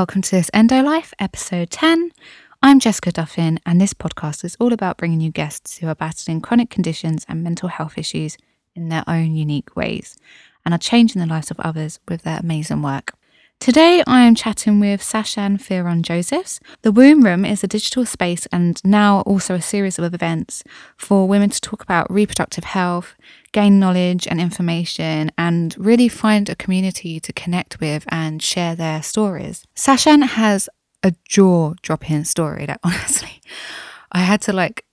Welcome to this Endo Life episode 10. I'm Jessica Duffin, and this podcast is all about bringing you guests who are battling chronic conditions and mental health issues in their own unique ways and are changing the lives of others with their amazing work. Today, I am chatting with Sashan Fearon Josephs. The Womb Room is a digital space and now also a series of events for women to talk about reproductive health, gain knowledge and information, and really find a community to connect with and share their stories. Sashan has a jaw dropping story that honestly, I had to like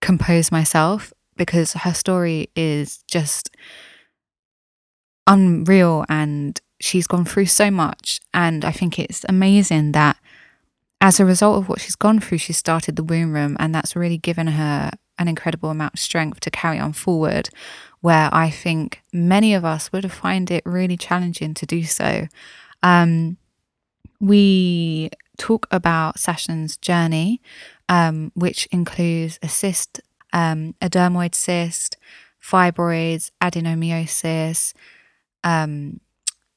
compose myself because her story is just unreal and she's gone through so much. And I think it's amazing that as a result of what she's gone through, she started the womb room, and that's really given her an incredible amount of strength to carry on forward. Where I think many of us would find it really challenging to do so. Um, we talk about Sashan's journey, um, which includes a cyst, um, a dermoid cyst, fibroids, adenomyosis, um,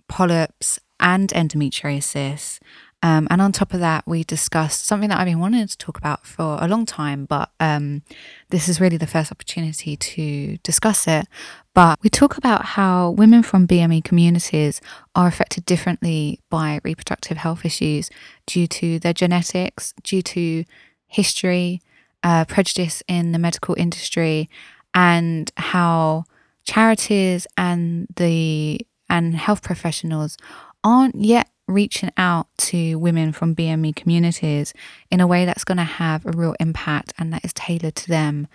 polyps, and endometriosis. Um, and on top of that, we discussed something that I've been wanting to talk about for a long time, but um, this is really the first opportunity to discuss it. But we talk about how women from BME communities are affected differently by reproductive health issues due to their genetics, due to history, uh, prejudice in the medical industry, and how charities and the and health professionals aren't yet reaching out to women from BME communities in a way that's going to have a real impact and that is tailored to them.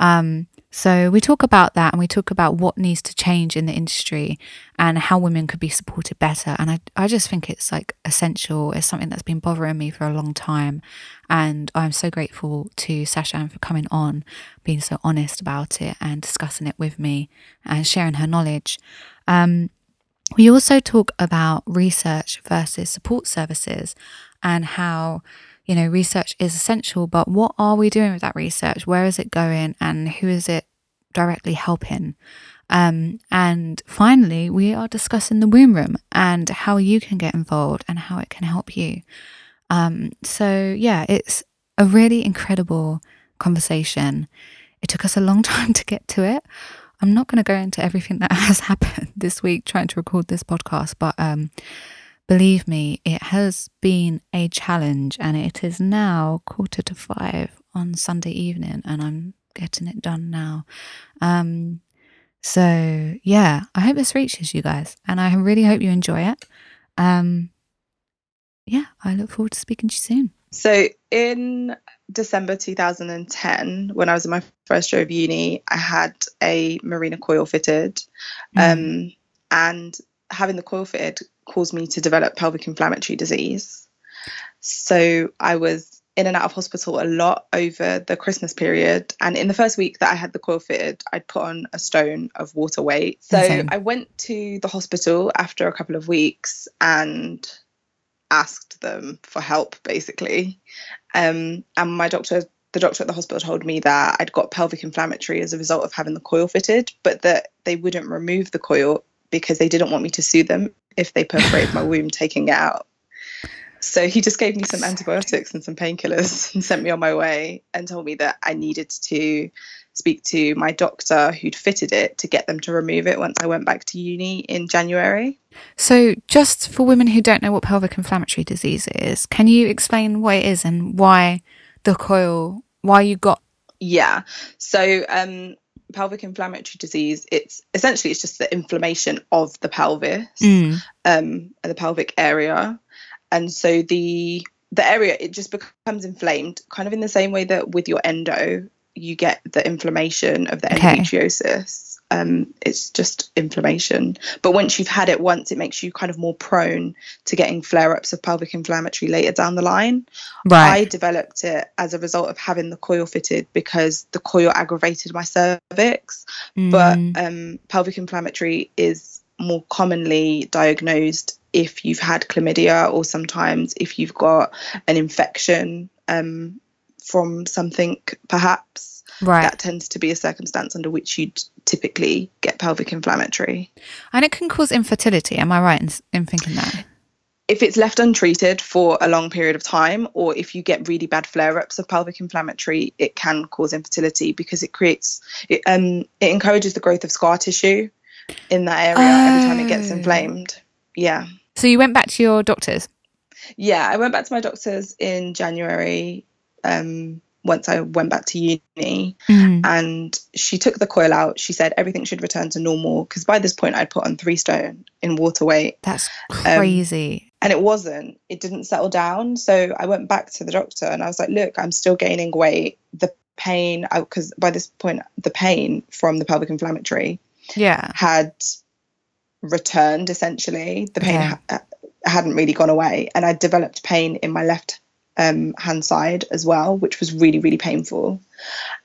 Um, so we talk about that and we talk about what needs to change in the industry and how women could be supported better. And I, I just think it's like essential. It's something that's been bothering me for a long time. And I'm so grateful to Sasha for coming on, being so honest about it and discussing it with me and sharing her knowledge. Um, we also talk about research versus support services and how, you know, research is essential, but what are we doing with that research? Where is it going and who is it directly helping? Um, and finally, we are discussing the womb room and how you can get involved and how it can help you. Um, so, yeah, it's a really incredible conversation. It took us a long time to get to it. I'm not going to go into everything that has happened this week trying to record this podcast, but um, believe me, it has been a challenge and it is now quarter to five on Sunday evening and I'm getting it done now. Um, so, yeah, I hope this reaches you guys and I really hope you enjoy it. Um, yeah, I look forward to speaking to you soon. So, in December 2010, when I was in my first year of uni, I had a Mirena coil fitted. Mm. Um, and having the coil fitted caused me to develop pelvic inflammatory disease. So I was in and out of hospital a lot over the Christmas period. And in the first week that I had the coil fitted, I'd put on a stone of water weight. So. I went to the hospital after a couple of weeks and asked them for help basically. Um, and my doctor, the doctor at the hospital told me that I'd got pelvic inflammatory as a result of having the coil fitted, but that they wouldn't remove the coil because they didn't want me to sue them if they perforated my womb taking it out. So he just gave me some antibiotics and some painkillers and sent me on my way and told me that I needed to speak to my doctor who'd fitted it to get them to remove it once I went back to uni in January. So, just for women who don't know what pelvic inflammatory disease is, can you explain what it is and why the coil, why you got? Yeah. So, um, pelvic inflammatory disease, it's essentially it's just the inflammation of the pelvis, mm. um, the pelvic area, and so the the area it just becomes inflamed, kind of in the same way that with your endo, you get the inflammation of the endometriosis. Okay. Um, it's just inflammation. But once you've had it once, it makes you kind of more prone to getting flare ups of pelvic inflammatory later down the line. Right. I developed it as a result of having the coil fitted because the coil aggravated my cervix. Mm. But um, pelvic inflammatory is more commonly diagnosed if you've had chlamydia or sometimes if you've got an infection um, from something perhaps right that tends to be a circumstance under which you'd typically get pelvic inflammatory and it can cause infertility am i right in, in thinking that if it's left untreated for a long period of time, or if you get really bad flare ups of pelvic inflammatory, it can cause infertility because it creates, it, um, it encourages the growth of scar tissue in that area every time it gets Oh. inflamed. Yeah. So you went back to your doctors. Yeah. I went back to my doctors in January um, once I went back to uni Mm. and she took the coil out. She said everything should return to normal because by this point I'd put on three stone in water weight That's Um, crazy. and it wasn't it didn't settle down so i went back to the doctor and i was like look i'm still gaining weight the pain because by this point the pain from the pelvic inflammatory yeah. had returned essentially the pain Okay. ha- hadn't really gone away and i developed pain in my left um, hand side as well which was really really painful.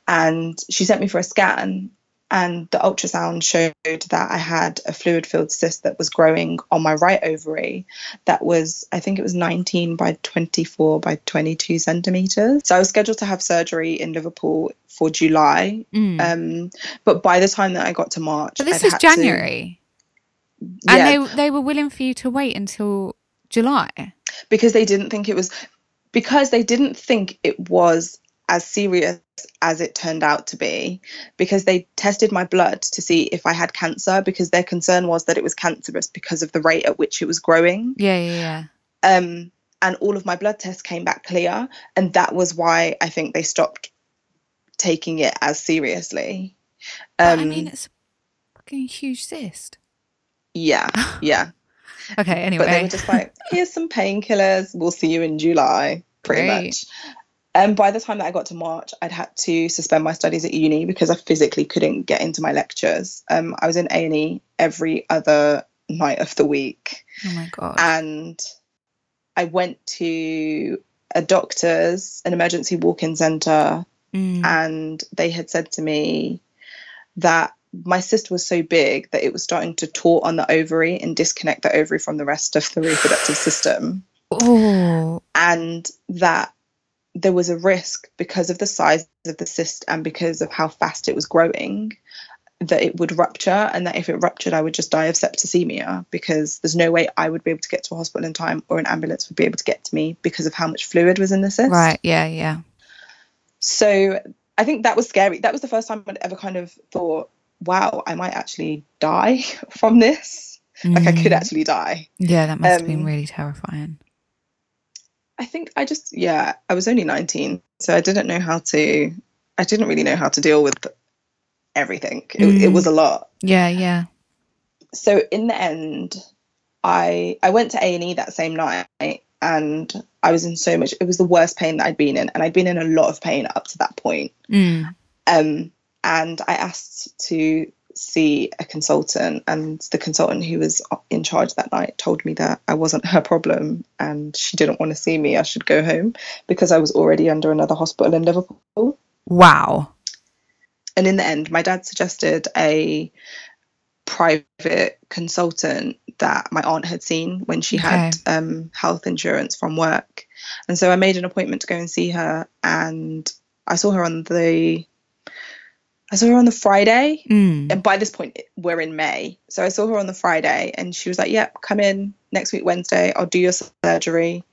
And she sent me for a scan and the ultrasound showed that I had a fluid filled cyst that was growing on my right ovary that was I think it was 19 by 24 by 22 centimeters. So I was scheduled to have surgery in Liverpool for July. Mm. um, but by the time that I got to March but this I'd was had to- January, yeah, and they they were willing for you to wait until July. because they didn't think it was because they didn't think it was as serious as it turned out to be because they tested my blood to see if I had cancer because their concern was that it was cancerous because of the rate at which it was growing Yeah, yeah, yeah. um and all of my blood tests came back clear and that was why I think they stopped taking it as seriously um I mean, it's a fucking huge cyst. yeah yeah Okay, anyway. but they were just like, here's some painkillers. We'll see you in July, pretty Great. much. And by the time that I got to March, I'd had to suspend my studies at uni because I physically couldn't get into my lectures. Um, I was in A and E every other night of the week, oh my god. and I went to a doctor's, an emergency walk-in centre, Mm. and they had said to me that my cyst was so big that it was starting to taut on the ovary and disconnect the ovary from the rest of the reproductive system Oh, and that there was a risk because of the size of the cyst and because of how fast it was growing that it would rupture and that if it ruptured I would just die of septicemia because there's no way I would be able to get to a hospital in time or an ambulance would be able to get to me because of how much fluid was in the cyst. right. Yeah, yeah. So I think that was scary. That was the first time I'd ever kind of thought, wow, I might actually die from this. Like I could Mm. actually die. Yeah, that must have been um, really terrifying. I think I just, yeah, I was only 19. So I didn't know how to, I didn't really know how to deal with everything. It, it Mm. was a lot. Yeah, yeah. So in the end, I I went to A&E that same night and I was in so much, it was the worst pain that I'd been in. And I'd been in a lot of pain up to that point. Mm. Um, and I asked to see a consultant, and the consultant who was in charge that night told me that I wasn't her problem and she didn't want to see me. I should go home because I was already under another hospital in Liverpool. Wow. And in the end, my dad suggested a private consultant that my aunt had seen when she had um, health insurance from work. And so I made an appointment to go and see her, and I saw her on the I saw her on the Friday, Mm. and by this point we're in May. So I saw her on the Friday, and she was like, "Yep, come in next week Wednesday. I'll do your surgery,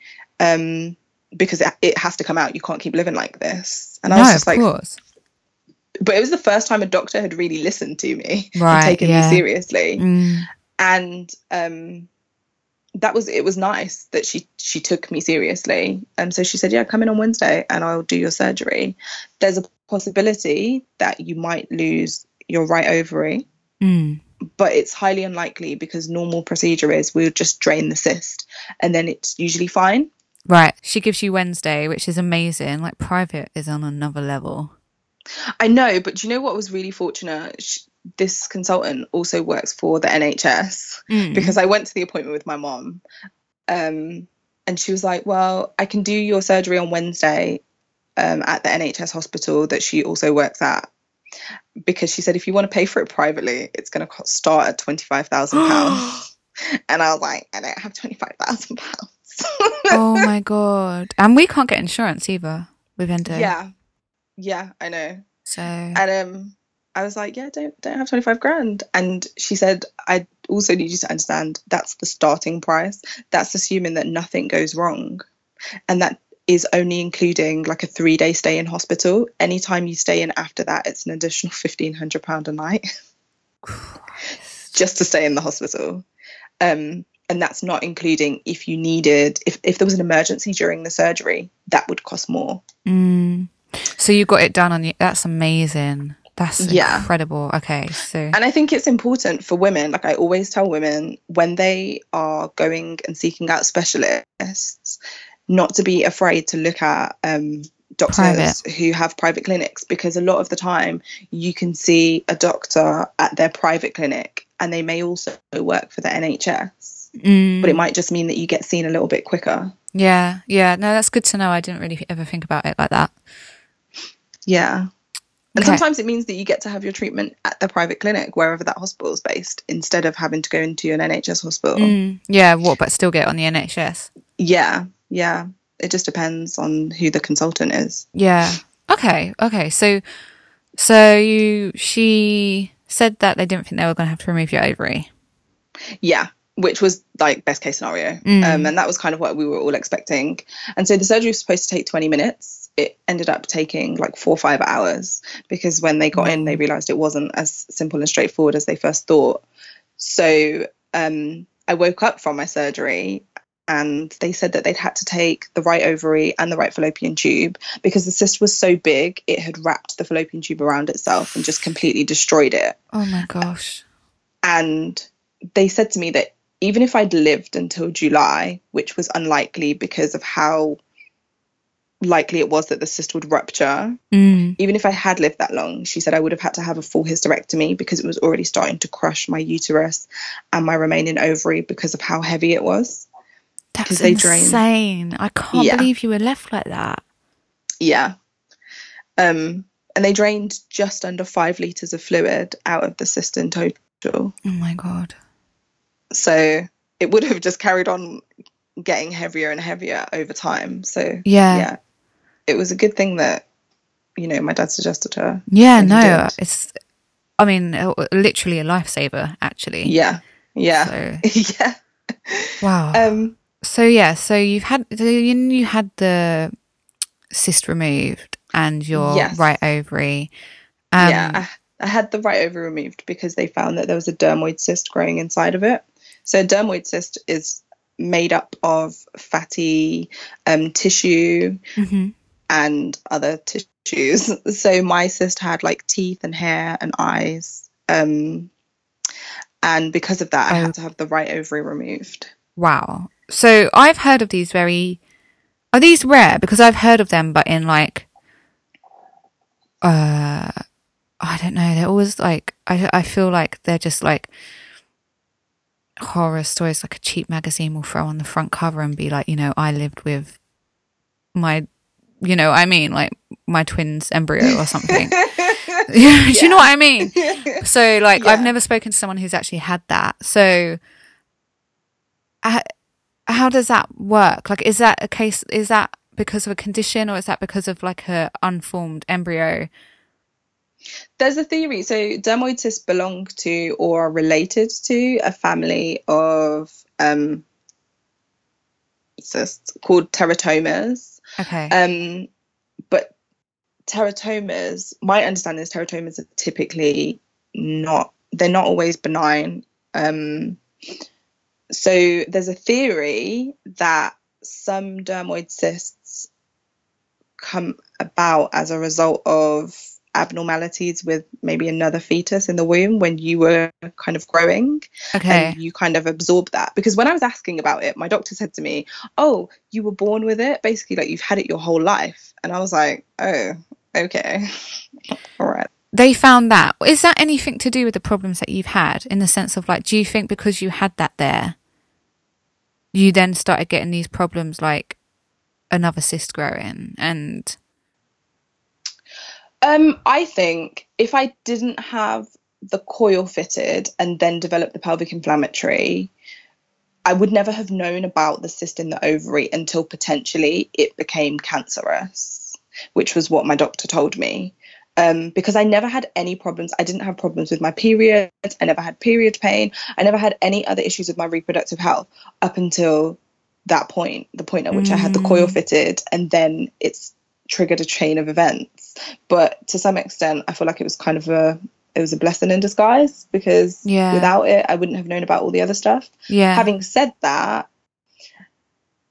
um, because it, it has to come out. You can't keep living like this." And I no, was just of like, course. but it was the first time a doctor had really listened to me Right, and taken yeah. me seriously Mm. and um that was it was nice that she she took me seriously and so she said yeah come in on wednesday and i'll do your surgery there's a possibility that you might lose your right ovary Mm. but it's highly unlikely because normal procedure is we'll just drain the cyst and then it's usually fine Right. She gives you Wednesday, which is amazing. Like private is on another level. I know, but do you know what was really fortunate? Sh this consultant also works for the NHS Mm. because I went to the appointment with my mom, um, and she was like, "Well, I can do your surgery on Wednesday um, at the NHS hospital that she also works at." Because she said if you want to pay for it privately, it's going to start at twenty five thousand pounds, and I was like, I don't have twenty five thousand pounds. oh my god. And we can't get insurance either with Endo. Yeah, yeah, I know. So and um I was like, yeah, don't don't have 25 grand. And she said, I also need you to understand that's the starting price. That's assuming that nothing goes wrong. And that is only including like a three day stay in hospital. Anytime you stay in after that, it's an additional £1,500 a night just to stay in the hospital. Um, and that's not including if you needed, if, if there was an emergency during the surgery, that would cost more. Mm. So you got it done on you. That's amazing. That's Yeah. incredible. Okay, so And I think it's important for women, like I always tell women, when they are going and seeking out specialists, not to be afraid to look at um, doctors Private. who have private clinics because a lot of the time you can see a doctor at their private clinic and they may also work for the NHS, Mm, but it might just mean that you get seen a little bit quicker. yeah, yeah. No, that's good to know. I didn't really ever think about it like that. Yeah. And Okay. sometimes it means that you get to have your treatment at the private clinic, wherever that hospital is based, instead of having to go into an NHS hospital. Mm, yeah, what? But still get on the NHS. Yeah, yeah. It just depends on who the consultant is. Yeah. Okay. Okay. So, so you she said that they didn't think they were going to have to remove your ovary. Yeah, which was like best case scenario. Mm. Um, and that was kind of what we were all expecting. And so the surgery was supposed to take 20 minutes. It ended up taking like four or five hours because when they got in, they realized it wasn't as simple and straightforward as they first thought. So um, I woke up from my surgery and they said that they'd had to take the right ovary and the right fallopian tube because the cyst was so big, it had wrapped the fallopian tube around itself and just completely destroyed it. Oh my gosh. And they said to me that even if I'd lived until July, which was unlikely because of how likely it was that the cyst would rupture, Mm. even if I had lived that long, she said I would have had to have a full hysterectomy because it was already starting to crush my uterus and my remaining ovary because of how heavy it was. That's they drain- insane. I can't Yeah. believe you were left like that. Yeah. Um, and they drained just under five litres of fluid out of the cyst in total. Oh my god. So it would have just carried on getting heavier and heavier over time. So Yeah. yeah, it was a good thing that you know my dad suggested her. Yeah, no, it's. I mean, literally a lifesaver, actually. Yeah, yeah, So, yeah. wow. Um, so yeah, so you've had you had the cyst removed and your Yes. right ovary. Um, yeah, I, I had the right ovary removed because they found that there was a dermoid cyst growing inside of it. So a dermoid cyst is made up of fatty um, tissue mhm. and other tissues. So my cyst had like teeth and hair and eyes. Um, and because of that, I Oh. had to have the right ovary removed. Wow. So I've heard of these very. Are these rare? Because I've heard of them, but in like. Uh, I don't know. They're always like I. I feel like they're just like horror stories. Like a cheap magazine will throw on the front cover and be like, you know, I lived with my, you know, I mean, like my twin's embryo or something. Do you know what I mean? So, like, I've never spoken to someone who's actually had that. So, uh, how does that work? Like, is that a case? Is that because of a condition, or is that because of like her unformed embryo? There's a theory. So dermoid cysts belong to or are related to a family of um, cysts called teratomas. Okay. Um, but teratomas, my understanding is teratomas are typically not, they're not always benign. Um, so there's a theory that some dermoid cysts come about as a result of abnormalities with maybe another fetus in the womb when you were kind of growing okay. and you kind of absorb that because when i was asking about it my doctor said to me oh you were born with it basically like you've had it your whole life and i was like oh okay all right they found that. Is that anything to do with the problems that you've had? In the sense of like, do you think because you had that there, you then started getting these problems like another cyst growing and um i think if i didn't have the coil fitted and then develop the pelvic inflammatory i would never have known about the cyst in the ovary until potentially it became cancerous which was what my doctor told me um, because I never had any problems. I didn't have problems with my period. I never had period pain. I never had any other issues with my reproductive health up until that point, the point at which mm. I had the coil mm. fitted, and then it's triggered a chain of events. But to some extent, I feel like it was kind of a it was a blessing in disguise because yeah. without it, I wouldn't have known about all the other stuff. Yeah. Having said that,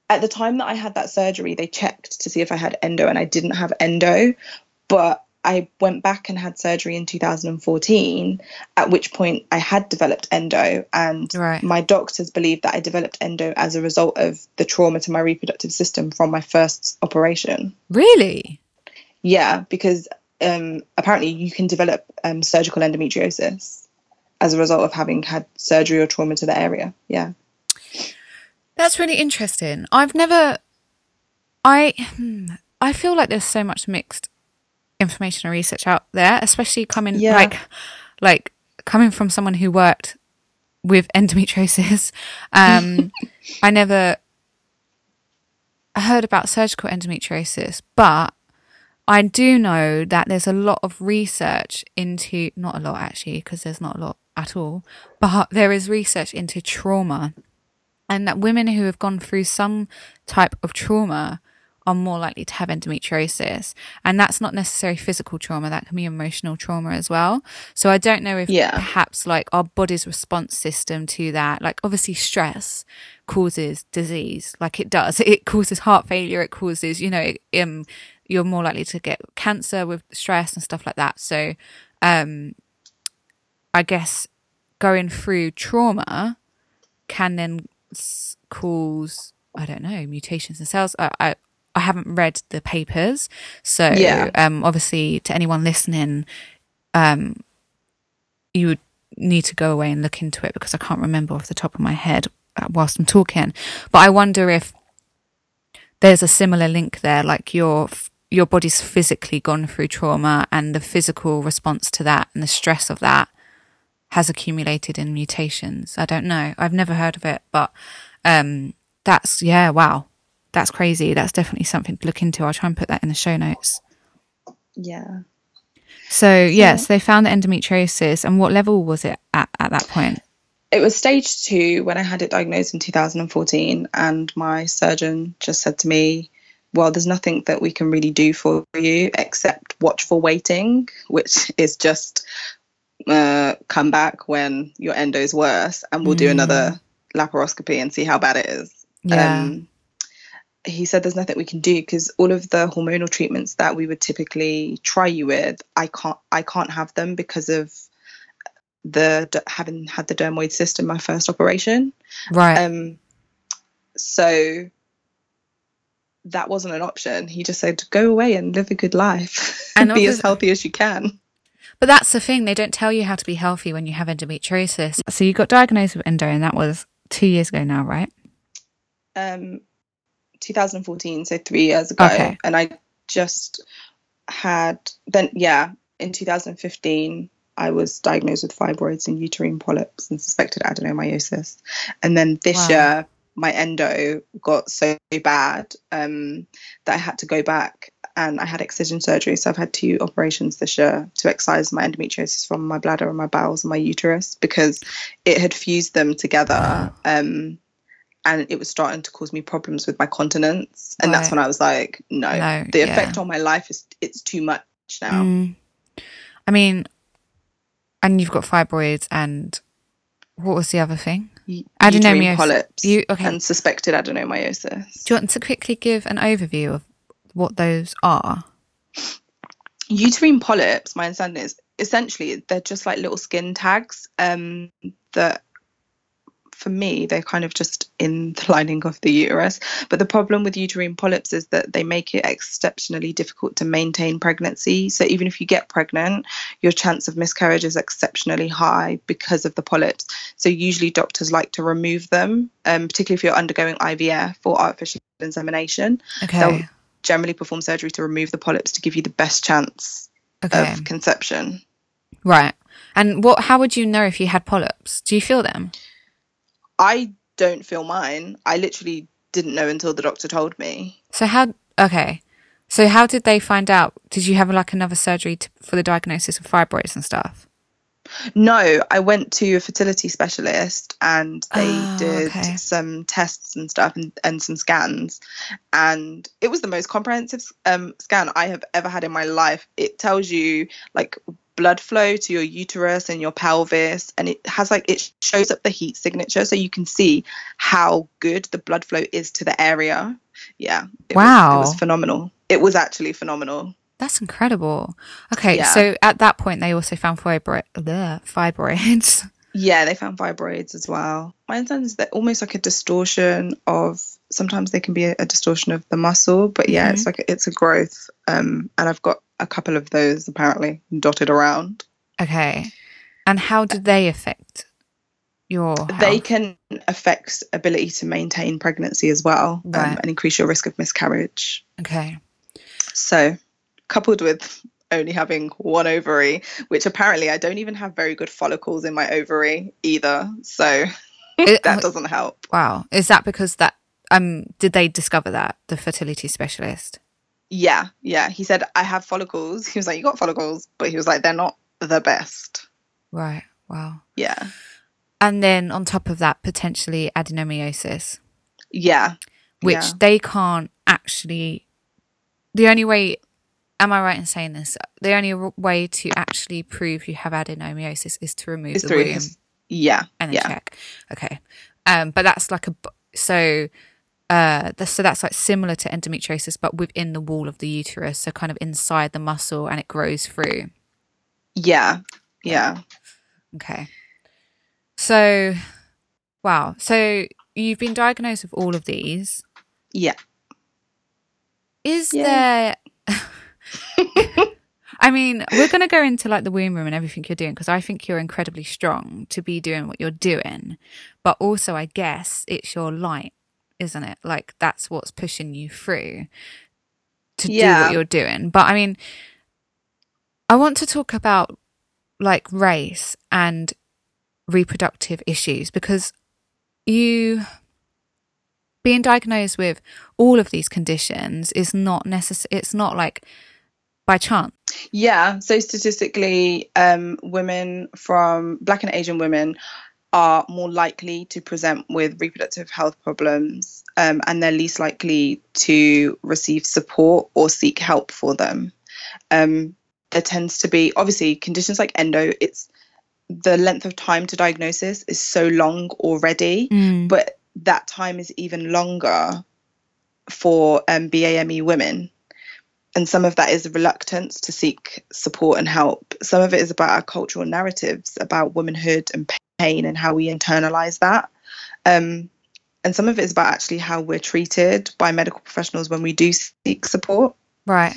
at the time that I had that surgery, they checked to see if I had endo, and I didn't have endo. But I went back and had surgery in 2014, at which point I had developed endo, and right. my doctors believed that I developed endo as a result of the trauma to my reproductive system from my first operation. Really? Yeah, because um, apparently you can develop um, surgical endometriosis as a result of having had surgery or trauma to the area. Yeah. That's really interesting. I've never. I hmm, I feel like there's so much mixed information and research out there, especially coming yeah. like like coming from someone who worked with endometriosis. Um, I never heard about surgical endometriosis, but I do know that there's a lot of research into not a lot actually, because there's not a lot at all, but there is research into trauma, and that women who have gone through some type of trauma are more likely to have endometriosis. And that's not necessarily physical trauma, that can be emotional trauma as well. So I don't know if yeah. perhaps like our body's response system to that, like obviously stress causes disease, like it does. It causes heart failure, it causes, you know, um, you're more likely to get cancer with stress and stuff like that. So um, I guess going through trauma can then cause I don't know mutations in cells. I, I I haven't read the papers, so yeah. um, obviously to anyone listening, um, you would need to go away and look into it because I can't remember off the top of my head uh, whilst I'm talking. But I wonder if there's a similar link there, like your your body's physically gone through trauma and the physical response to that and the stress of that has accumulated in mutations. I don't know. I've never heard of it, but um, that's yeah, wow that's crazy. That's definitely something to look into. I'll try and put that in the show notes. Yeah. So, yes, they found the endometriosis. And what level was it at at that point? It was stage two when I had it diagnosed in 2014. And my surgeon just said to me, well, there's nothing that we can really do for you except watchful waiting, which is just uh, come back when your endo's worse and we'll mm. do another laparoscopy and see how bad it is. Yeah. Um, he said there's nothing we can do because all of the hormonal treatments that we would typically try you with, I can't I can't have them because of the having had the dermoid cyst in my first operation. Right. Um. So that wasn't an option. He just said, "Go away and live a good life and be as healthy as you can." But that's the thing; they don't tell you how to be healthy when you have endometriosis. So you got diagnosed with endo, and that was two years ago now, right? Um, 2014, so three years ago. Okay. And I just had then yeah, in 2015 I was diagnosed with fibroids and uterine polyps and suspected adenomyosis. And then this wow. year my endo got so bad um, that I had to go back and I had excision surgery. So I've had two operations this year to excise my endometriosis from my bladder and my bowels and my uterus because it had fused them together. Um, and it was starting to cause me problems with my continence and right. that's when i was like no, no the effect yeah. on my life is it's too much now mm. i mean and you've got fibroids and what was the other thing adenomyosis polyps you, okay. and suspected adenomyosis do you want to quickly give an overview of what those are uterine polyps my understanding is essentially they're just like little skin tags um, that for me, they're kind of just in the lining of the uterus. But the problem with uterine polyps is that they make it exceptionally difficult to maintain pregnancy. So even if you get pregnant, your chance of miscarriage is exceptionally high because of the polyps. So usually doctors like to remove them, um, particularly if you're undergoing IVF or artificial insemination. Okay. They'll generally perform surgery to remove the polyps to give you the best chance okay. of conception. Right. And what? How would you know if you had polyps? Do you feel them? I don't feel mine. I literally didn't know until the doctor told me. So how? Okay. So how did they find out? Did you have like another surgery to, for the diagnosis of fibroids and stuff? No, I went to a fertility specialist and they Oh, did okay. some tests and stuff and, and some scans. And it was the most comprehensive um, scan I have ever had in my life. It tells you like blood flow to your uterus and your pelvis, and it has like it shows up the heat signature so you can see how good the blood flow is to the area. Yeah. It Was, Wow. it was phenomenal. It was actually phenomenal. That's incredible. Okay, Yeah. so at that point they also found fibroid, bleh, fibroids. Yeah, they found fibroids as well. My understanding is that almost like a distortion of sometimes they can be a, a distortion of the muscle, but yeah, it's like a, it's a growth. Um, and I've got a couple of those apparently dotted around. Okay, and how do they affect your? They can affect ability to maintain pregnancy as well, um, and increase your risk of miscarriage. Okay. So, coupled with only having one ovary, which apparently I don't even have very good follicles in my ovary either, so It- that doesn't help. wow, is that because that um did they discover that the fertility specialist? Yeah, yeah. He said, I have follicles. He was like, You got follicles, but he was like, They're not the best. Right. Wow. Yeah. And then on top of that, potentially adenomyosis, Yeah. which Yeah. they can't actually. The only way, am I right in saying this? The only way to actually prove you have adenomyosis is to remove It's the womb his- Yeah. and yeah. check. Okay. Um, but that's like a. so. Uh, so that's like similar to endometriosis, but within the wall of the uterus, so kind of inside the muscle, and it grows through. Yeah. Yeah. Okay. So, wow. So you've been diagnosed with all of these. Yeah. Is Yay. there? I mean, we're going to go into like the womb room and everything you're doing because I think you're incredibly strong to be doing what you're doing. But also, I guess it's your light, isn't it? Like that's what's pushing you through to do what you're doing. But I mean, I want to talk about like race and reproductive issues because you being diagnosed with all of these conditions is not necessary it's not like by chance Yeah. So statistically, um, women from Black and Asian women are more likely to present with reproductive health problems um, and they're least likely to receive support or seek help for them. Um, there tends to be, obviously, conditions like endo, it's the length of time to diagnosis is so long already, but that time is even longer for um, BAME women. And some of that is reluctance to seek support and help. Some of it is about our cultural narratives about womanhood and pain and how we internalize that. Um, and some of it is about actually how we're treated by medical professionals when we do seek support. right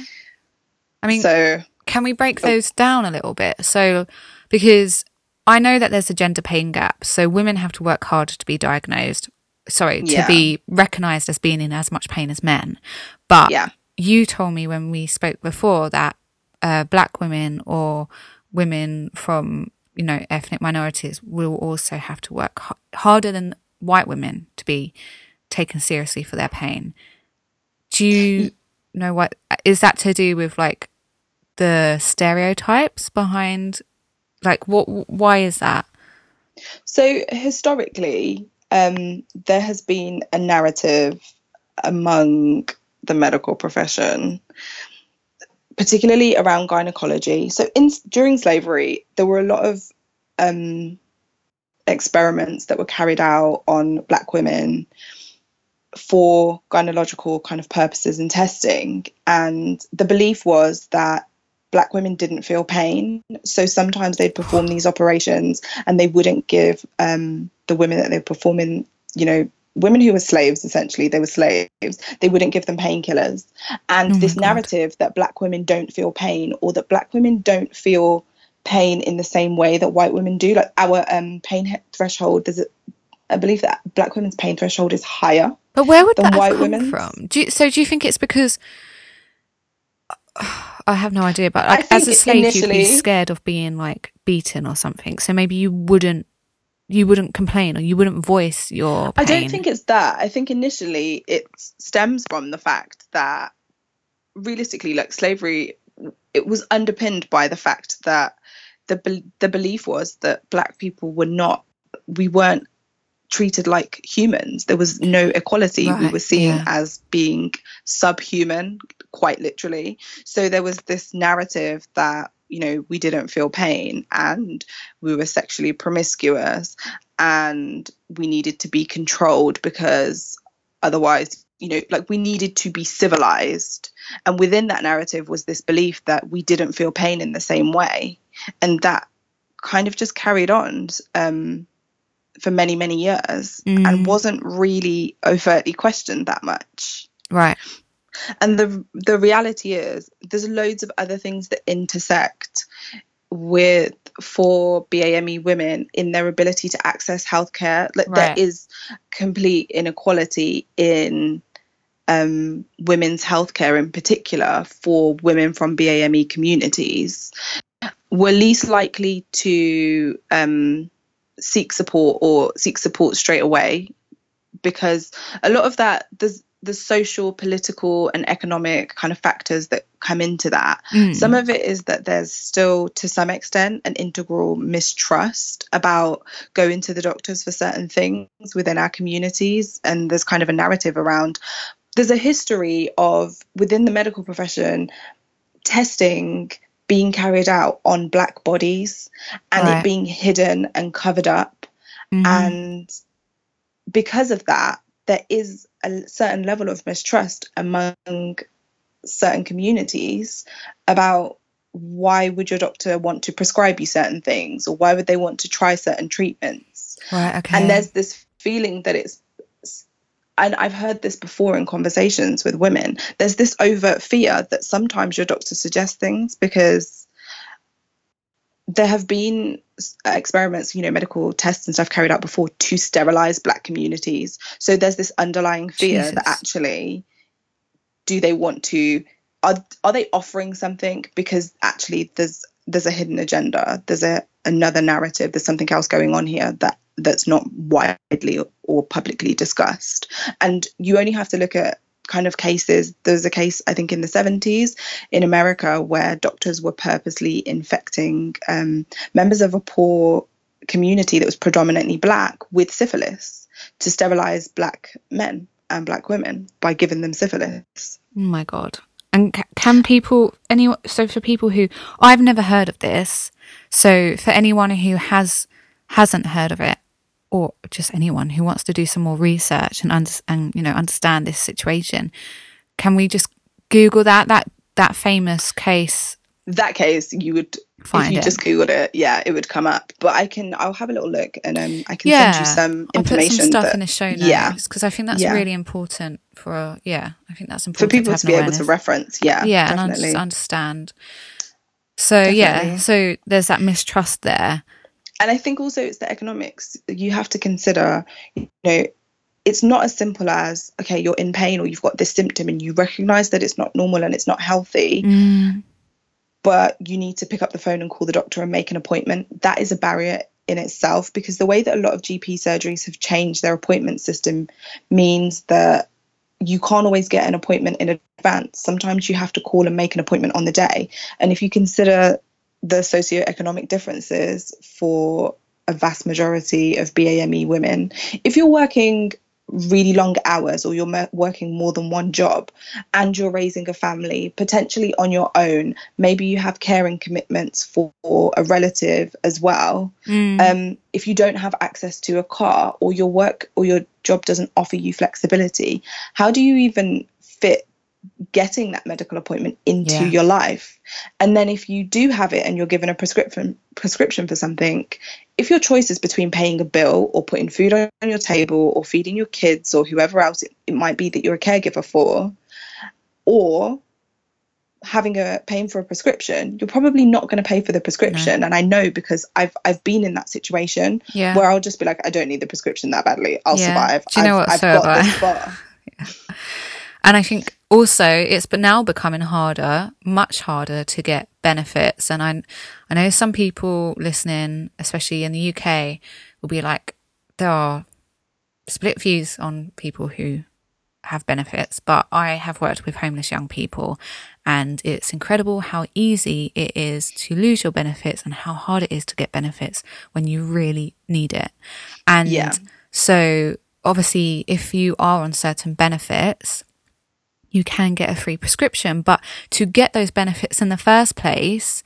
i mean so, can we break those down a little bit so because i know that there's a gender pain gap so women have to work harder to be diagnosed sorry to Yeah. be recognized as being in as much pain as men but yeah, you told me when we spoke before that uh, black women or women from you know ethnic minorities will also have to work h- harder than white women to be taken seriously for their pain. Do you know what is that to do with like the stereotypes behind like what why is that? So historically, um, there has been a narrative among the medical profession, particularly around gynecology. So in during slavery, there were a lot of um, experiments that were carried out on black women for gynecological kind of purposes and testing, and the belief was that black women didn't feel pain so sometimes they'd perform these operations and they wouldn't give um, the women that they were performing you know women who were slaves essentially they were slaves they wouldn't give them painkillers and Oh this God. narrative that black women don't feel pain or that black women don't feel pain in the same way that white women do like our um, pain threshold there's a I believe that black women's pain threshold is higher But where would that white come women's. from? Do you, so do you think it's because I have no idea, but like as a slave, you'd be scared of being like beaten or something. So maybe you wouldn't, you wouldn't complain or you wouldn't voice your. Pain. I don't think it's that. I think initially it stems from the fact that realistically, like slavery, it was underpinned by the fact that the the belief was that black people were not, we weren't treated like humans. There was no equality. Right, we were seen yeah. as being subhuman, quite literally. So there was this narrative that you know we didn't feel pain and we were sexually promiscuous and we needed to be controlled because otherwise you know like we needed to be civilized. And within that narrative was this belief that we didn't feel pain in the same way. And that kind of just carried on um, for many many years mm. and wasn't really overtly questioned that much. Right and the the reality is there's loads of other things that intersect with for BAME women in their ability to access healthcare. Like right. there is complete inequality in um, women's healthcare in particular for women from BAME communities. We're least likely to um, seek support or seek support straight away because a lot of that there's the social, political, and economic kind of factors that come into that. Mm. Some of it is that there's still, to some extent, an integral mistrust about going to the doctors for certain things within our communities. And there's kind of a narrative around, there's a history of within the medical profession testing being carried out on black bodies and right. it being hidden and covered up. Mm-hmm. And because of that, there is a certain level of mistrust among certain communities about why would your doctor want to prescribe you certain things or why would they want to try certain treatments? Right okay. And there's this feeling that it's and I've heard this before in conversations with women there's this overt fear that sometimes your doctor suggests things because there have been uh, experiments, you know, medical tests and stuff carried out before to sterilize black communities. So there's this underlying fear Jesus. that actually, do they want to? Are are they offering something because actually there's there's a hidden agenda. There's a another narrative. There's something else going on here that that's not widely or publicly discussed. And you only have to look at kind of cases. There was a case, I think, in the 70s in America where doctors were purposely infecting um, members of a poor community that was predominantly black with syphilis to sterilize black men and black women by giving them syphilis. Oh my God. And can people, any, so for people who, I've never heard of this. So for anyone who has, hasn't heard of it, or just anyone who wants to do some more research and under, and you know understand this situation, can we just Google that that that famous case? That case, you would Find if you it. just googled it, yeah, it would come up. But I can, I'll have a little look, and um, I can yeah, send you some information. I'll put some stuff that, in the show notes, yeah, because I think that's yeah. really important for, yeah, I think that's important for people to, to be awareness. able to reference, yeah, yeah, definitely. and understand. So definitely. yeah, so there's that mistrust there, and I think also it's the economics. You have to consider, you know, it's not as simple as okay, you're in pain or you've got this symptom and you recognize that it's not normal and it's not healthy. Mm. But you need to pick up the phone and call the doctor and make an appointment. That is a barrier in itself because the way that a lot of GP surgeries have changed their appointment system means that you can't always get an appointment in advance. Sometimes you have to call and make an appointment on the day. And if you consider the socioeconomic differences for a vast majority of BAME women. If you're working really long hours or you're working more than one job and you're raising a family potentially on your own maybe you have caring commitments for a relative as well mm. um, if you don't have access to a car or your work or your job doesn't offer you flexibility how do you even fit getting that medical appointment into yeah. your life. And then if you do have it and you're given a prescription prescription for something, if your choice is between paying a bill or putting food on your table or feeding your kids or whoever else it, it might be that you're a caregiver for, or having a paying for a prescription, you're probably not going to pay for the prescription. No. And I know because I've I've been in that situation yeah. where I'll just be like, I don't need the prescription that badly. I'll yeah. survive. Do you know I've, what? I've so got this yeah. And I think also it's but now becoming harder, much harder to get benefits. And I, I know some people listening, especially in the UK, will be like, there are split views on people who have benefits, but I have worked with homeless young people and it's incredible how easy it is to lose your benefits and how hard it is to get benefits when you really need it. And Yeah. so obviously if you are on certain benefits, you can get a free prescription, but to get those benefits in the first place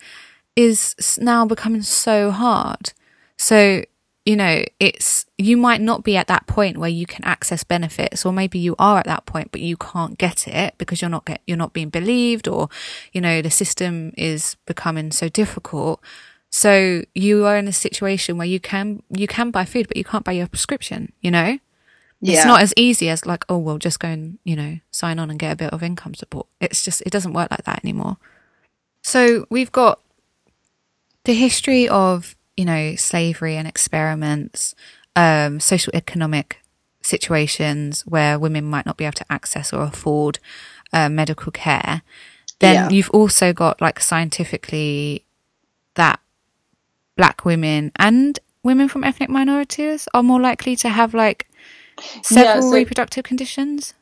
is now becoming so hard. So, you know, it's you might not be at that point where you can access benefits or maybe you are at that point but you can't get it because you're not get you're not being believed or you know, the system is becoming so difficult. So you are in a situation where you can you can buy food but you can't buy your prescription, you know? Yeah. It's not as easy as like, oh, well, just go and, you know, sign on and get a bit of income support. It's just, it doesn't work like that anymore. So we've got the history of, you know, slavery and experiments, um, social economic situations where women might not be able to access or afford uh, medical care. Then Yeah. you've also got like scientifically that black women and women from ethnic minorities are more likely to have like several so- reproductive conditions.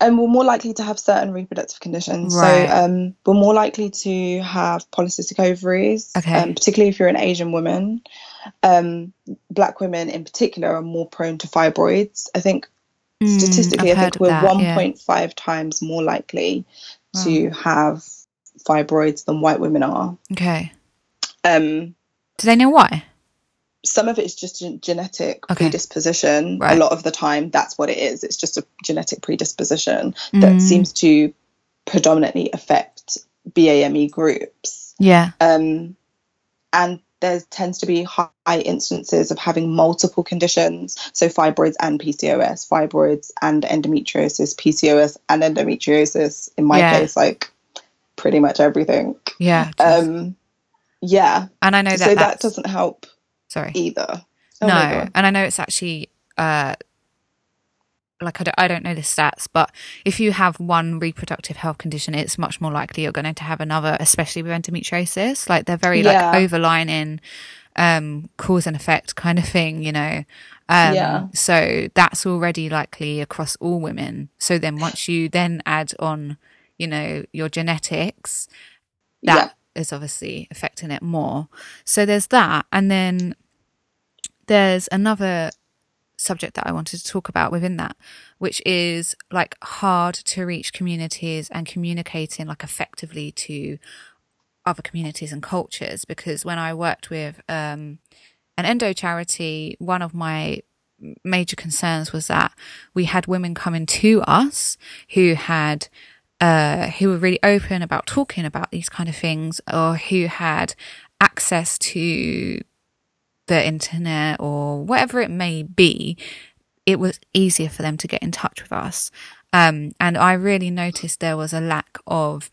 and we're more likely to have certain reproductive conditions. Right. So um, we're more likely to have polycystic ovaries, Okay. um, particularly if you're an Asian woman. Um, black women in particular are more prone to fibroids. I think Mm, statistically, I've I think we're that, yeah. 1.5 times more likely to have fibroids than white women are. Okay. Um, Do they know why? Some of it is just gen- genetic Okay. predisposition. Right. A lot of the time, that's what it is. It's just a genetic predisposition that Mm. seems to predominantly affect BAME groups. Yeah. Um, and there tends to be high instances of having multiple conditions. So, fibroids and PCOS, fibroids and endometriosis, PCOS and endometriosis. In my Yeah. case, like pretty much everything. Yeah. Um, yeah. and I know that so that doesn't help sorry. either. Oh, no, and I know it's actually uh like I don't, I don't know the stats, but if you have one reproductive health condition, it's much more likely you're going to have another, especially with endometriosis. Like they're very Yeah. like overlining um cause and effect kind of thing, you know. Um Yeah. so that's already likely across all women. So then once you then add on, you know, your genetics, that is obviously affecting it more. So there's that. And then there's another subject that I wanted to talk about within that, which is like hard to reach communities and communicating like effectively to other communities and cultures. Because when I worked with um, an endo charity, one of my major concerns was that we had women coming to us who had uh, who were really open about talking about these kind of things or who had access to the internet or whatever it may be, it was easier for them to get in touch with us. Um, and I really noticed there was a lack of,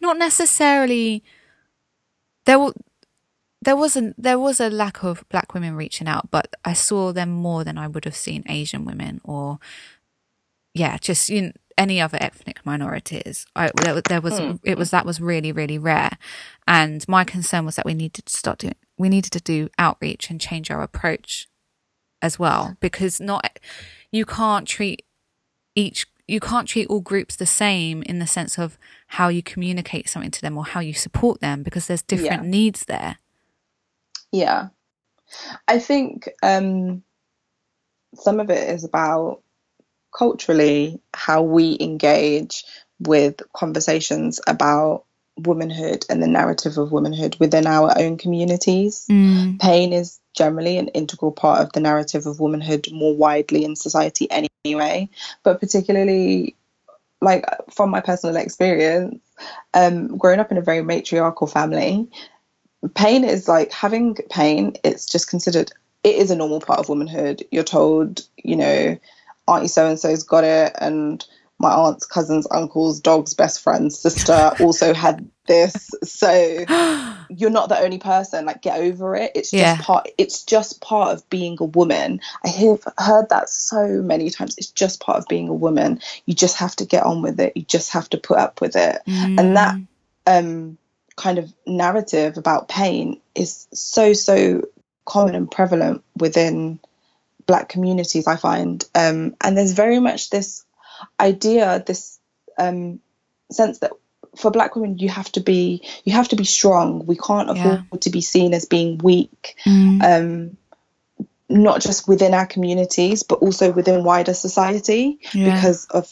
not necessarily, there was. There wasn't. There was a lack of black women reaching out, but I saw them more than I would have seen Asian women, or yeah, just you know, any other ethnic minorities. I, there, there was it was that was really really rare, and my concern was that we needed to start doing we needed to do outreach and change our approach as well because not you can't treat each you can't treat all groups the same in the sense of how you communicate something to them or how you support them because there's different Yeah. needs there. Yeah. I think um, some of it is about culturally how we engage with conversations about womanhood and the narrative of womanhood within our own communities. Mm. Pain is generally an integral part of the narrative of womanhood more widely in society anyway, but particularly like from my personal experience, um, growing up in a very matriarchal family, pain is like having pain, it's just considered it is a normal part of womanhood. You're told, you know, auntie so and so's got it and my aunt's cousins, uncles, dog's best friend's sister also had this. So you're not the only person. Like get over it. It's just Yeah. part. It's just part of being a woman. I have heard that so many times. It's just part of being a woman. You just have to get on with it. You just have to put up with it. And that um, kind of narrative about pain is so so common and prevalent within black communities. I find, um, and there's very much this idea, this um, sense that for black women you have to be you have to be strong we can't afford yeah. to be seen as being weak mm. um, not just within our communities but also within wider society yeah. because of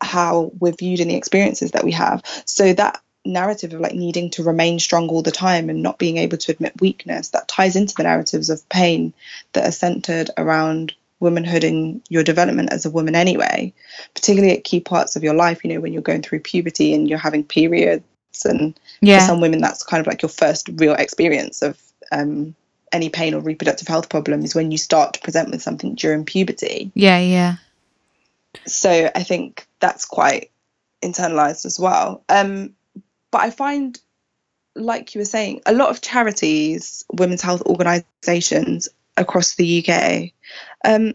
how we're viewed and the experiences that we have so that narrative of like needing to remain strong all the time and not being able to admit weakness that ties into the narratives of pain that are centered around womanhood and your development as a woman anyway, particularly at key parts of your life, you know, when you're going through puberty and you're having periods and yeah. for some women that's kind of like your first real experience of um, any pain or reproductive health problems when you start to present with something during puberty. Yeah, yeah. So I think that's quite internalized as well. Um, but I find like you were saying, a lot of charities, women's health organisations across the UK. Um,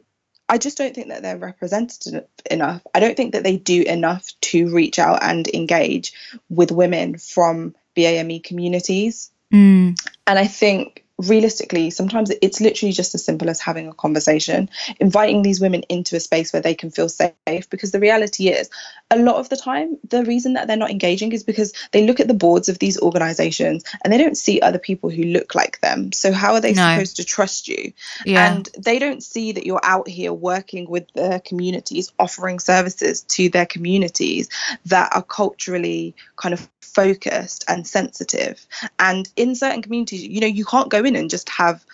I just don't think that they're represented enough. I don't think that they do enough to reach out and engage with women from BAME communities. Mm. And I think realistically, sometimes it's literally just as simple as having a conversation, inviting these women into a space where they can feel safe. Because the reality is, a lot of the time, the reason that they're not engaging is because they look at the boards of these organizations and they don't see other people who look like them. So, how are they no. supposed to trust you? Yeah. And they don't see that you're out here working with their communities, offering services to their communities that are culturally kind of focused and sensitive. And in certain communities, you know, you can't go in and just have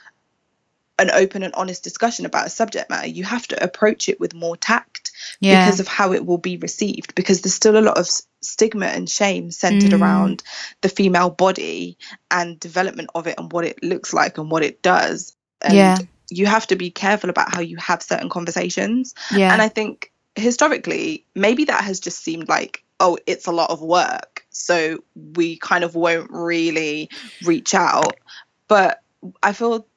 an open and honest discussion about a subject matter. You have to approach it with more tact yeah. because of how it will be received, because there's still a lot of stigma and shame centered mm. around the female body and development of it and what it looks like and what it does. And yeah. you have to be careful about how you have certain conversations. Yeah. And I think historically, maybe that has just seemed like, oh, it's a lot of work so we kind of won't really reach out. But I feel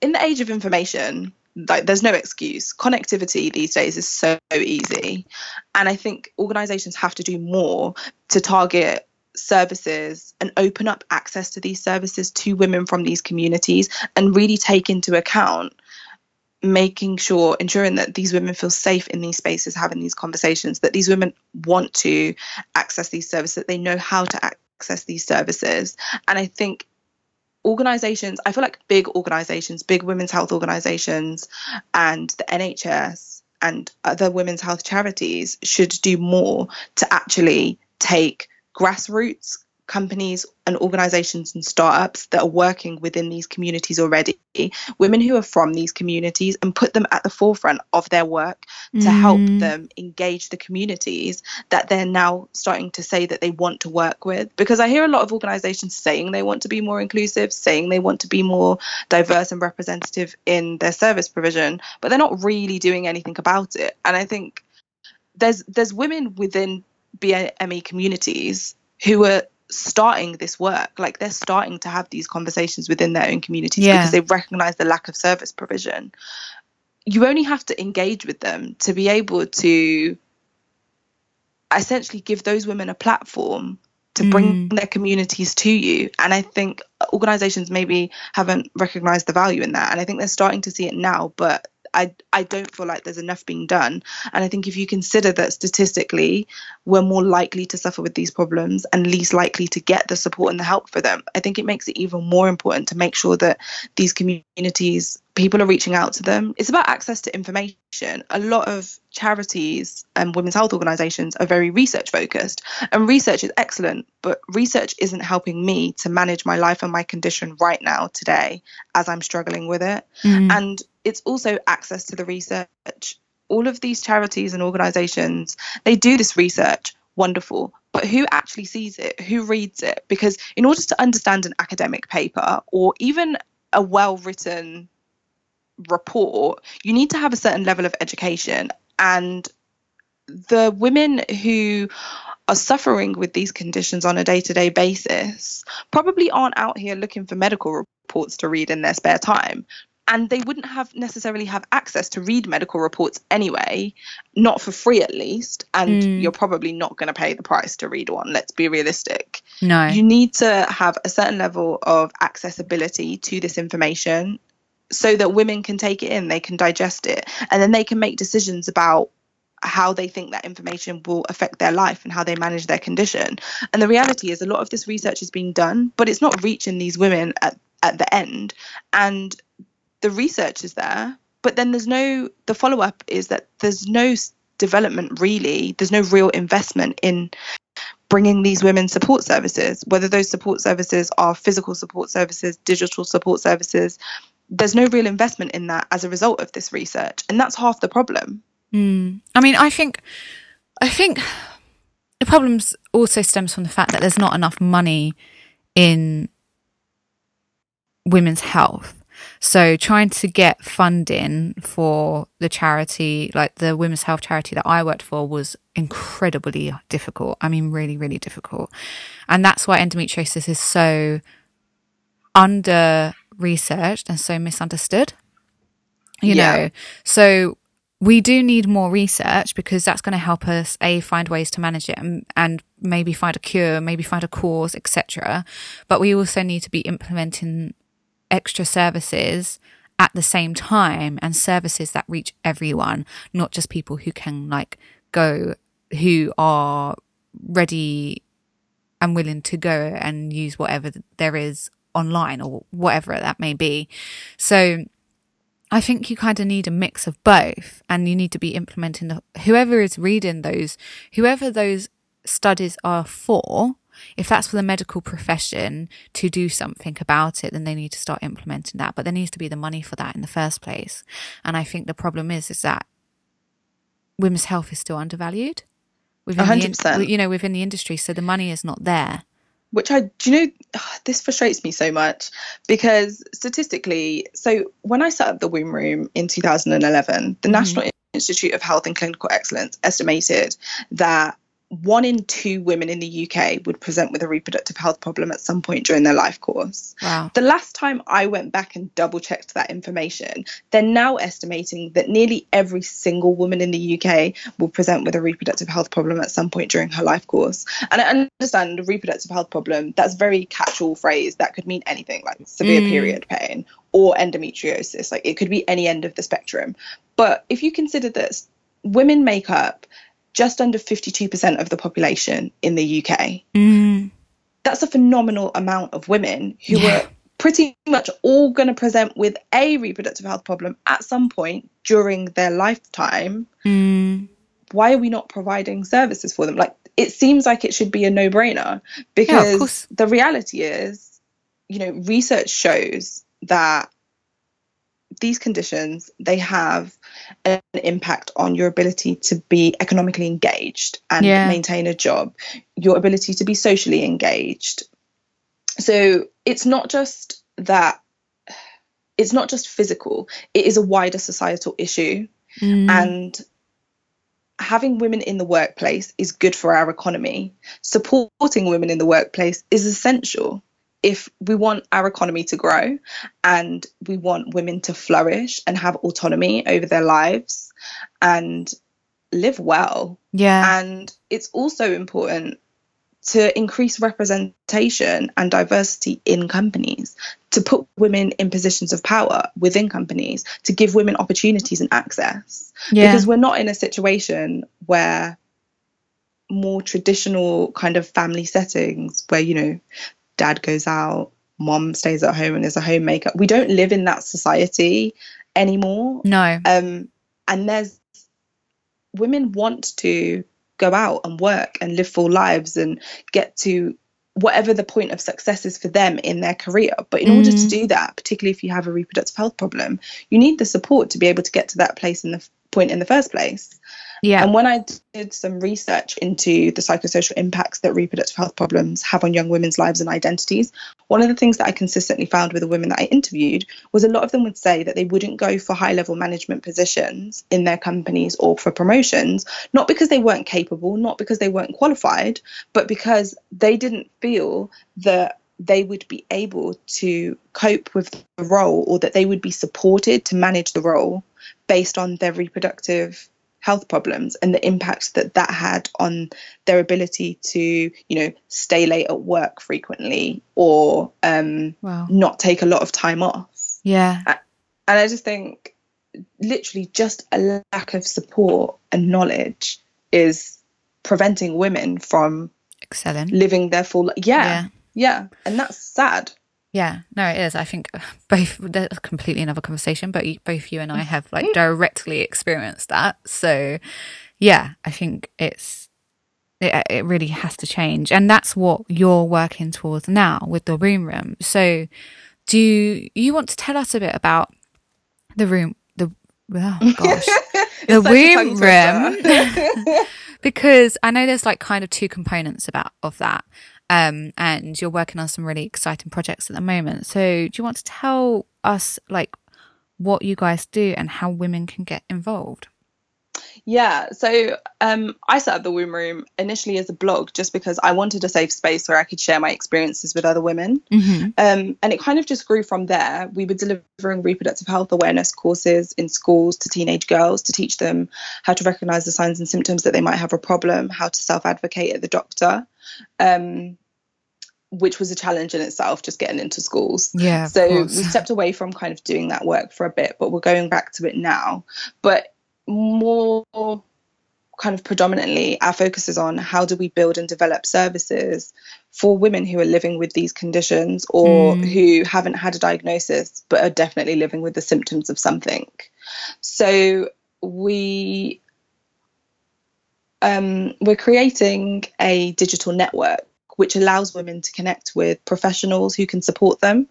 in the age of information, like there's no excuse. Connectivity these days is so easy. And I think organizations have to do more to target services and open up access to these services to women from these communities and really take into account making sure ensuring that these women feel safe in these spaces having these conversations that these women want to access these services that they know how to access these services and i think organizations i feel like big organizations big women's health organizations and the nhs and other women's health charities should do more to actually take grassroots companies and organizations and startups that are working within these communities already, women who are from these communities, and put them at the forefront of their work to mm. help them engage the communities that they're now starting to say that they want to work with. Because I hear a lot of organizations saying they want to be more inclusive, saying they want to be more diverse and representative in their service provision, but they're not really doing anything about it. And I think there's there's women within BME communities who are starting this work like they're starting to have these conversations within their own communities yeah. because they recognize the lack of service provision you only have to engage with them to be able to essentially give those women a platform to bring mm. their communities to you and i think organizations maybe haven't recognized the value in that and i think they're starting to see it now but I, I don't feel like there's enough being done. And I think if you consider that statistically, we're more likely to suffer with these problems and least likely to get the support and the help for them, I think it makes it even more important to make sure that these communities people are reaching out to them. It's about access to information. A lot of charities and women's health organizations are very research focused, and research is excellent, but research isn't helping me to manage my life and my condition right now, today, as I'm struggling with it. Mm. And it's also access to the research. All of these charities and organizations, they do this research, wonderful, but who actually sees it? Who reads it? Because in order to understand an academic paper or even a well written report, you need to have a certain level of education. And the women who are suffering with these conditions on a day to day basis probably aren't out here looking for medical reports to read in their spare time. And they wouldn't have necessarily have access to read medical reports anyway, not for free at least. And mm. you're probably not going to pay the price to read one. Let's be realistic. No. You need to have a certain level of accessibility to this information so that women can take it in, they can digest it, and then they can make decisions about how they think that information will affect their life and how they manage their condition. And the reality is, a lot of this research is being done, but it's not reaching these women at, at the end. And the research is there, but then there's no, the follow up is that there's no development really, there's no real investment in bringing these women support services, whether those support services are physical support services, digital support services. There's no real investment in that as a result of this research. And that's half the problem. Mm. I mean, I think, I think the problem also stems from the fact that there's not enough money in women's health. So trying to get funding for the charity, like the women's health charity that I worked for was incredibly difficult. I mean, really, really difficult. And that's why endometriosis is so under researched and so misunderstood. You yeah. know, so we do need more research because that's going to help us a find ways to manage it and, and maybe find a cure maybe find a cause etc but we also need to be implementing extra services at the same time and services that reach everyone not just people who can like go who are ready and willing to go and use whatever there is online or whatever that may be so I think you kind of need a mix of both and you need to be implementing the, whoever is reading those, whoever those studies are for, if that's for the medical profession to do something about it, then they need to start implementing that. But there needs to be the money for that in the first place. And I think the problem is, is that women's health is still undervalued within 100%. the, you know, within the industry. So the money is not there which I do you know this frustrates me so much because statistically, so when I set up the womb room in 2011, the mm-hmm. National Institute of Health and Clinical Excellence estimated that one in two women in the UK would present with a reproductive health problem at some point during their life course. Wow. The last time I went back and double checked that information, they're now estimating that nearly every single woman in the UK will present with a reproductive health problem at some point during her life course. And I understand a reproductive health problem, that's a very catch-all phrase that could mean anything like severe mm. period pain or endometriosis. Like it could be any end of the spectrum. But if you consider this, women make up just under 52% of the population in the UK. Mm. That's a phenomenal amount of women who yeah. are pretty much all going to present with a reproductive health problem at some point during their lifetime. Mm. Why are we not providing services for them? Like, it seems like it should be a no brainer because yeah, the reality is, you know, research shows that these conditions they have an impact on your ability to be economically engaged and yeah. maintain a job your ability to be socially engaged so it's not just that it's not just physical it is a wider societal issue mm. and having women in the workplace is good for our economy supporting women in the workplace is essential if we want our economy to grow and we want women to flourish and have autonomy over their lives and live well. Yeah. And it's also important to increase representation and diversity in companies, to put women in positions of power within companies, to give women opportunities and access. Yeah. Because we're not in a situation where more traditional kind of family settings where, you know, dad goes out, mom stays at home and is a homemaker. We don't live in that society anymore. No. Um, and there's women want to go out and work and live full lives and get to whatever the point of success is for them in their career. But in mm. order to mm. do that, particularly if you have a reproductive health problem, you need the support to be able to get to that place in the point in the first place. Yeah. And when I did some research into the psychosocial impacts that reproductive health problems have on young women's lives and identities, one of the things that I consistently found with the women that I interviewed was a lot of them would say that they wouldn't go for high level management positions in their companies or for promotions, not because they weren't capable, not because they weren't qualified, but because they didn't feel that they would be able to cope with the role or that they would be supported to manage the role based on their reproductive health problems and the impact that that had on their ability to you know stay late at work frequently or um, wow. not take a lot of time off yeah and i just think literally just a lack of support and knowledge is preventing women from Excelling. living their full yeah, Yeah. yeah. And that's sad. Yeah, no, it is. I think both that's completely another conversation, but you- both you and I have like directly experienced that. So, yeah, I think it's it, uh, it really has to change, and that's what you're working towards now with the womb room. So, do you want to tell us a bit about the room? The oh gosh, the It's such a room room because I know there's like kind of two components about of that. Um, and you're working on some really exciting projects at the moment. So, do you want to tell us like what you guys do and how women can get involved? Yeah, so um, I set up the womb room initially as a blog just because I wanted a safe space where I could share my experiences with other women. Mm-hmm. Um, and it kind of just grew from there. We were delivering reproductive health awareness courses in schools to teenage girls to teach them how to recognize the signs and symptoms that they might have a problem, how to self advocate at the doctor, um, which was a challenge in itself, just getting into schools. Yeah. So we stepped away from kind of doing that work for a bit, but we're going back to it now. But more kind of predominantly, our focus is on how do we build and develop services for women who are living with these conditions or Mm. who haven't had a diagnosis but are definitely living with the symptoms of something. So we um, we're creating a digital network which allows women to connect with professionals who can support them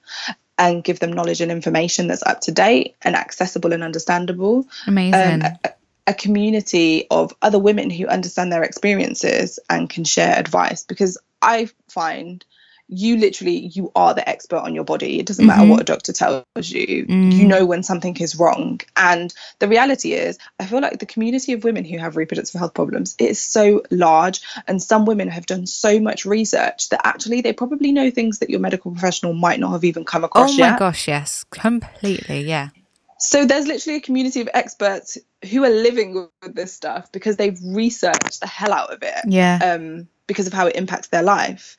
and give them knowledge and information that's up to date and accessible and understandable. Amazing. Um, a, a community of other women who understand their experiences and can share advice because I find you literally you are the expert on your body it doesn't matter Mhm. what a doctor tells you Mm. you know when something is wrong and the reality is i feel like the community of women who have reproductive health problems is so large and some women have done so much research that actually they probably know things that your medical professional might not have even come across oh my yet gosh, yes, completely. Yeah. so there's literally a community of experts who are living with this stuff because they've researched the hell out of it Yeah. um, because of how it impacts their life.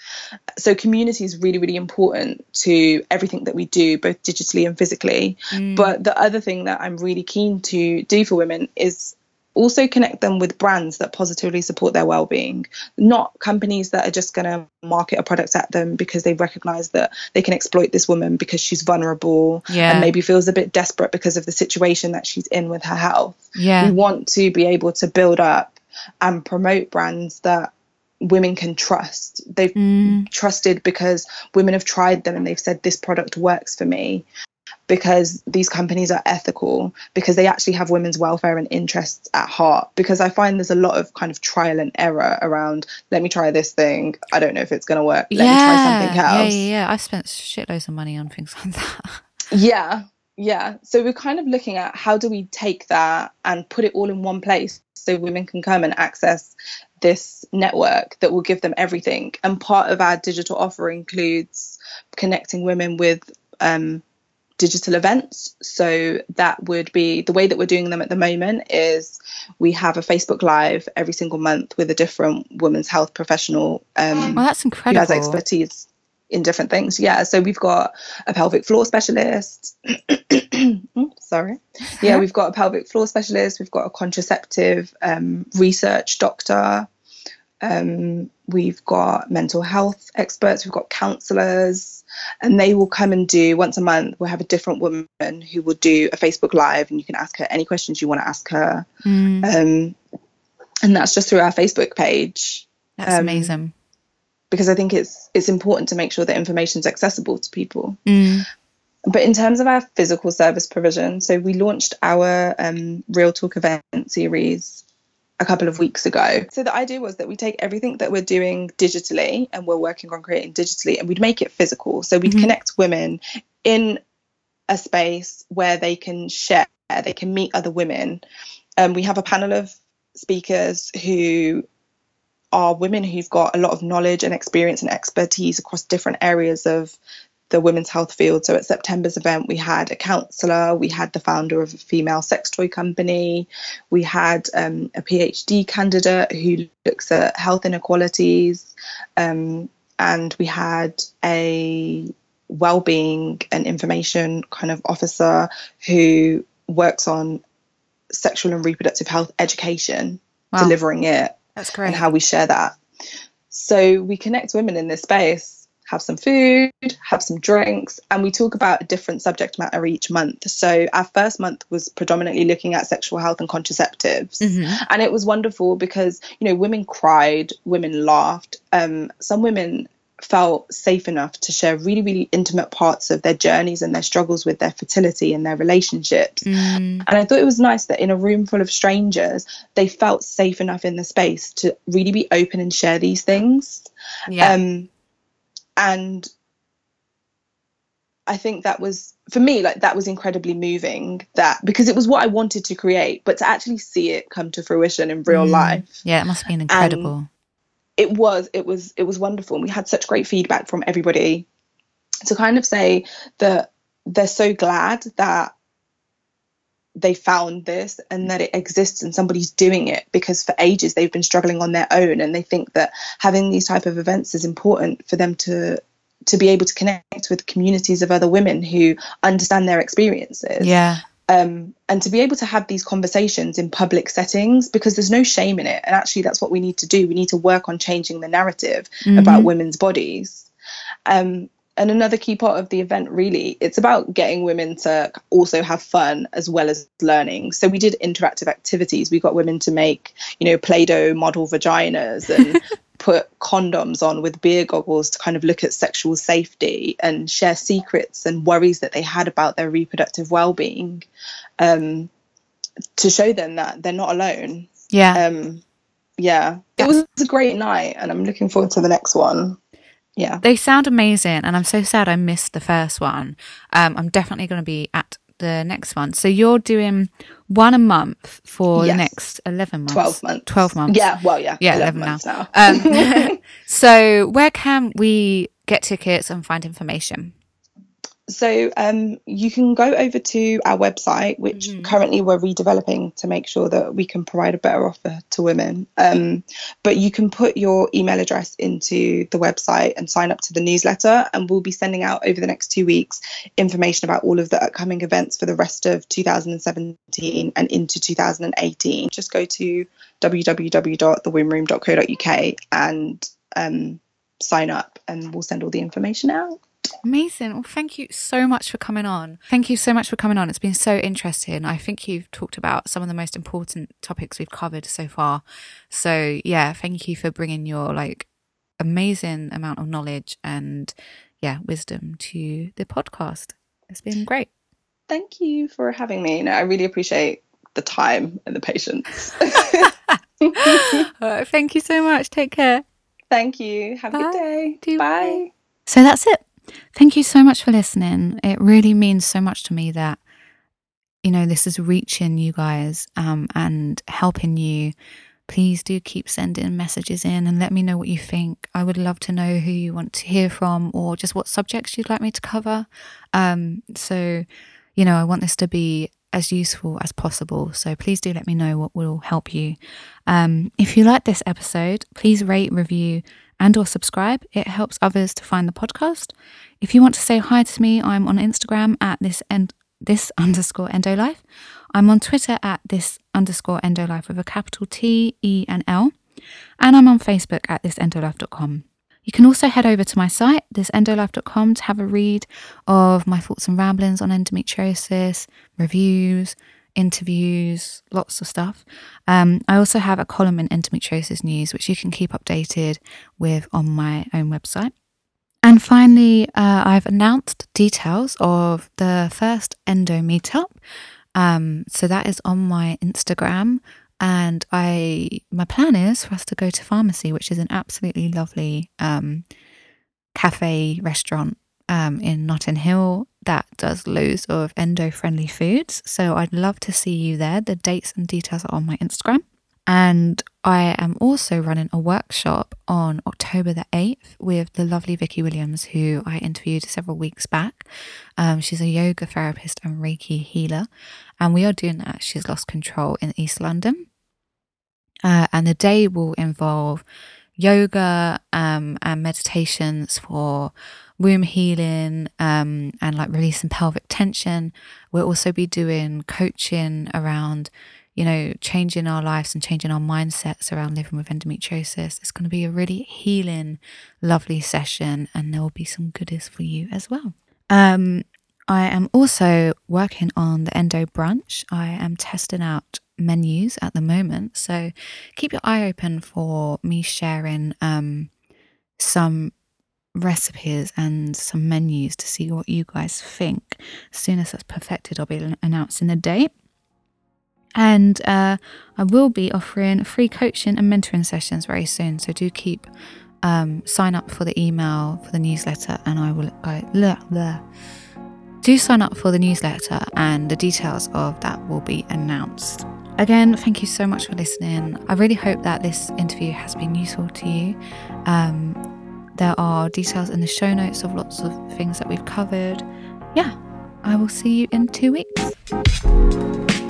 So community is really, really important to everything that we do, both digitally and physically. Mm. But the other thing that I'm really keen to do for women is also connect them with brands that positively support their well-being not companies that are just going to market a product at them because they recognize that they can exploit this woman because she's vulnerable Yeah. and maybe feels a bit desperate because of the situation that she's in with her health yeah. we want to be able to build up and promote brands that women can trust. They've Mm. trusted because women have tried them and they've said this product works for me because these companies are ethical because they actually have women's welfare and interests at heart because i find there's a lot of kind of trial and error around let me try this thing i don't know if it's going to work let yeah. me try something Yeah, else yeah, yeah. I've spent shitloads of money on things like that. Yeah, yeah. So we're kind of looking at how do we take that and put it all in one place so women can come and access this network that will give them everything. And part of our digital offer includes connecting women with um, digital events. So that would be the way that we're doing them at the moment is we have a Facebook Live every single month with a different women's health professional um, Well, that's incredible who has expertise in different things. Yeah, so we've got a pelvic floor specialist. Sorry. Yeah, we've got a pelvic floor specialist. We've got a contraceptive um, research doctor. Um, we've got mental health experts. We've got counselors, and they will come and do once a month. We'll have a different woman who will do a Facebook Live, and you can ask her any questions you want to ask her. Mm, Um, and that's just through our Facebook page that's um, amazing. Because I think it's it's important to make sure that information is accessible to people. Mm. But in terms of our physical service provision, so we launched our um, Real Talk event series a couple of weeks ago. So the idea was that we take everything that we're doing digitally and we're working on creating digitally and we'd make it physical. So we'd Mhm. connect women in a space where they can share, they can meet other women. Um, we have a panel of speakers who are women who've got a lot of knowledge and experience and expertise across different areas of the women's health field. So at September's event, we had a counsellor, we had the founder of a female sex toy company, we had um, a PhD candidate who looks at health inequalities, um, and we had a well-being and information kind of officer who works on sexual and reproductive health education, Wow. delivering it, That's great. and how we share that. So we connect women in this space, have some food, have some drinks, and we talk about a different subject matter each month. So our first month was predominantly looking at sexual health and contraceptives. Mhm. And it was wonderful because, you know, women cried, women laughed. Um, some women felt safe enough to share really, really intimate parts of their journeys and their struggles with their fertility and their relationships. Mm, And I thought it was nice that in a room full of strangers, they felt safe enough in the space to really be open and share these things. yeah. Um, and I think that was for me like that was incredibly moving that because it was what I wanted to create, but to actually see it come to fruition in real Mm. life, yeah, it must have been incredible. It was it was it was wonderful. And we had such great feedback from everybody to kind of say that they're so glad that they found this and that it exists and somebody's doing it because for ages they've been struggling on their own and they think that having these type of events is important for them to to be able to connect with communities of other women who understand their experiences yeah. Um, and to be able to have these conversations in public settings because there's no shame in it. And actually that's what we need to do. We need to work on changing the narrative about Mhm. women's bodies. Um, and another key part of the event really it's about getting women to also have fun as well as learning. So we did interactive activities. We got women to make you know play-doh model vaginas and put condoms on with beer goggles to kind of look at sexual safety and share secrets and worries that they had about their reproductive well-being um, to show them that they're not alone. Yeah. um, yeah. It was a great night and i'm looking forward to the next one. Yeah. They sound amazing, and I'm so sad I missed the first one. Um, I'm definitely going to be at the next one. So you're doing one a month for the next 11 months. 12 months 12 months. yeah well yeah Yeah, 11, 11 now. months now, Um, so where can we get tickets and find information? So um, you can go over to our website which Mhm. currently we're redeveloping to make sure that we can provide a better offer to women. Um, but you can put your email address into the website and sign up to the newsletter and we'll be sending out over the next two weeks information about all of the upcoming events for the rest of 2017 and into 2018 just go to www.thewombroom.co.uk and um, sign up and we'll send all the information out Amazing. Well, thank you so much for coming on. Thank you so much for coming on. It's been so interesting. I think you've talked about some of the most important topics we've covered so far. So, yeah, thank you for bringing your like amazing amount of knowledge and yeah, wisdom to the podcast. It's been great. Thank you for having me. No, I really appreciate the time and the patience. All right, thank you so much. Take care. Thank you. Have a Bye. good day. Do Bye. So that's it. Thank you so much for listening. It really means so much to me that, you know, this is reaching you guys um, and helping you. Please do keep sending messages in and let me know what you think. I would love to know who you want to hear from or just what subjects you'd like me to cover. Um, so, you know, I want this to be as useful as possible. So please do let me know what will help you. Um, if you like this episode, please rate, review, and or subscribe. It helps others to find the podcast. If you want to say hi to me, I'm on Instagram at this end this underscore endolife. I'm on Twitter at this underscore endolife with a capital T, E, and L. And I'm on Facebook at thisendolife.com. You can also head over to my site, thisendolife.com, to have a read of my thoughts and ramblings on endometriosis, reviews, interviews, lots of stuff. Um, I also have a column in endometriosis news, which you can keep updated with on my own website. And finally, uh, I've announced details of the first endo meetup. Um, so that is on my Instagram. And I, my plan is for us to go to Farmacy, which is an absolutely lovely um, cafe restaurant um, in Notting Hill that does loads of endo friendly foods. So I'd love to see you there. The dates and details are on my Instagram. And I am also running a workshop on October the 8th with the lovely Vicky Williams, who I interviewed several weeks back. Um, she's a yoga therapist and Reiki healer. And we are doing that. She's lost control in East London. Uh, and the day will involve yoga um, and meditations for womb healing um, and like releasing pelvic tension. We'll also be doing coaching around, you know, changing our lives and changing our mindsets around living with endometriosis. It's going to be a really healing, lovely session, and there will be some goodies for you as well. Um, I am also working on the endo brunch. I am testing out menus at the moment. So keep your eye open for me sharing um, some recipes and some menus to see what you guys think. As soon as that's perfected, I'll be announcing the date. And uh, I will be offering free coaching and mentoring sessions very soon. So do keep um, sign up for the email for the newsletter, and I will. I, blah. Do sign up for the newsletter, and the details of that will be announced. Again, thank you so much for listening. I really hope that this interview has been useful to you. Um, there are details in the show notes of lots of things that we've covered. Yeah, I will see you in two weeks.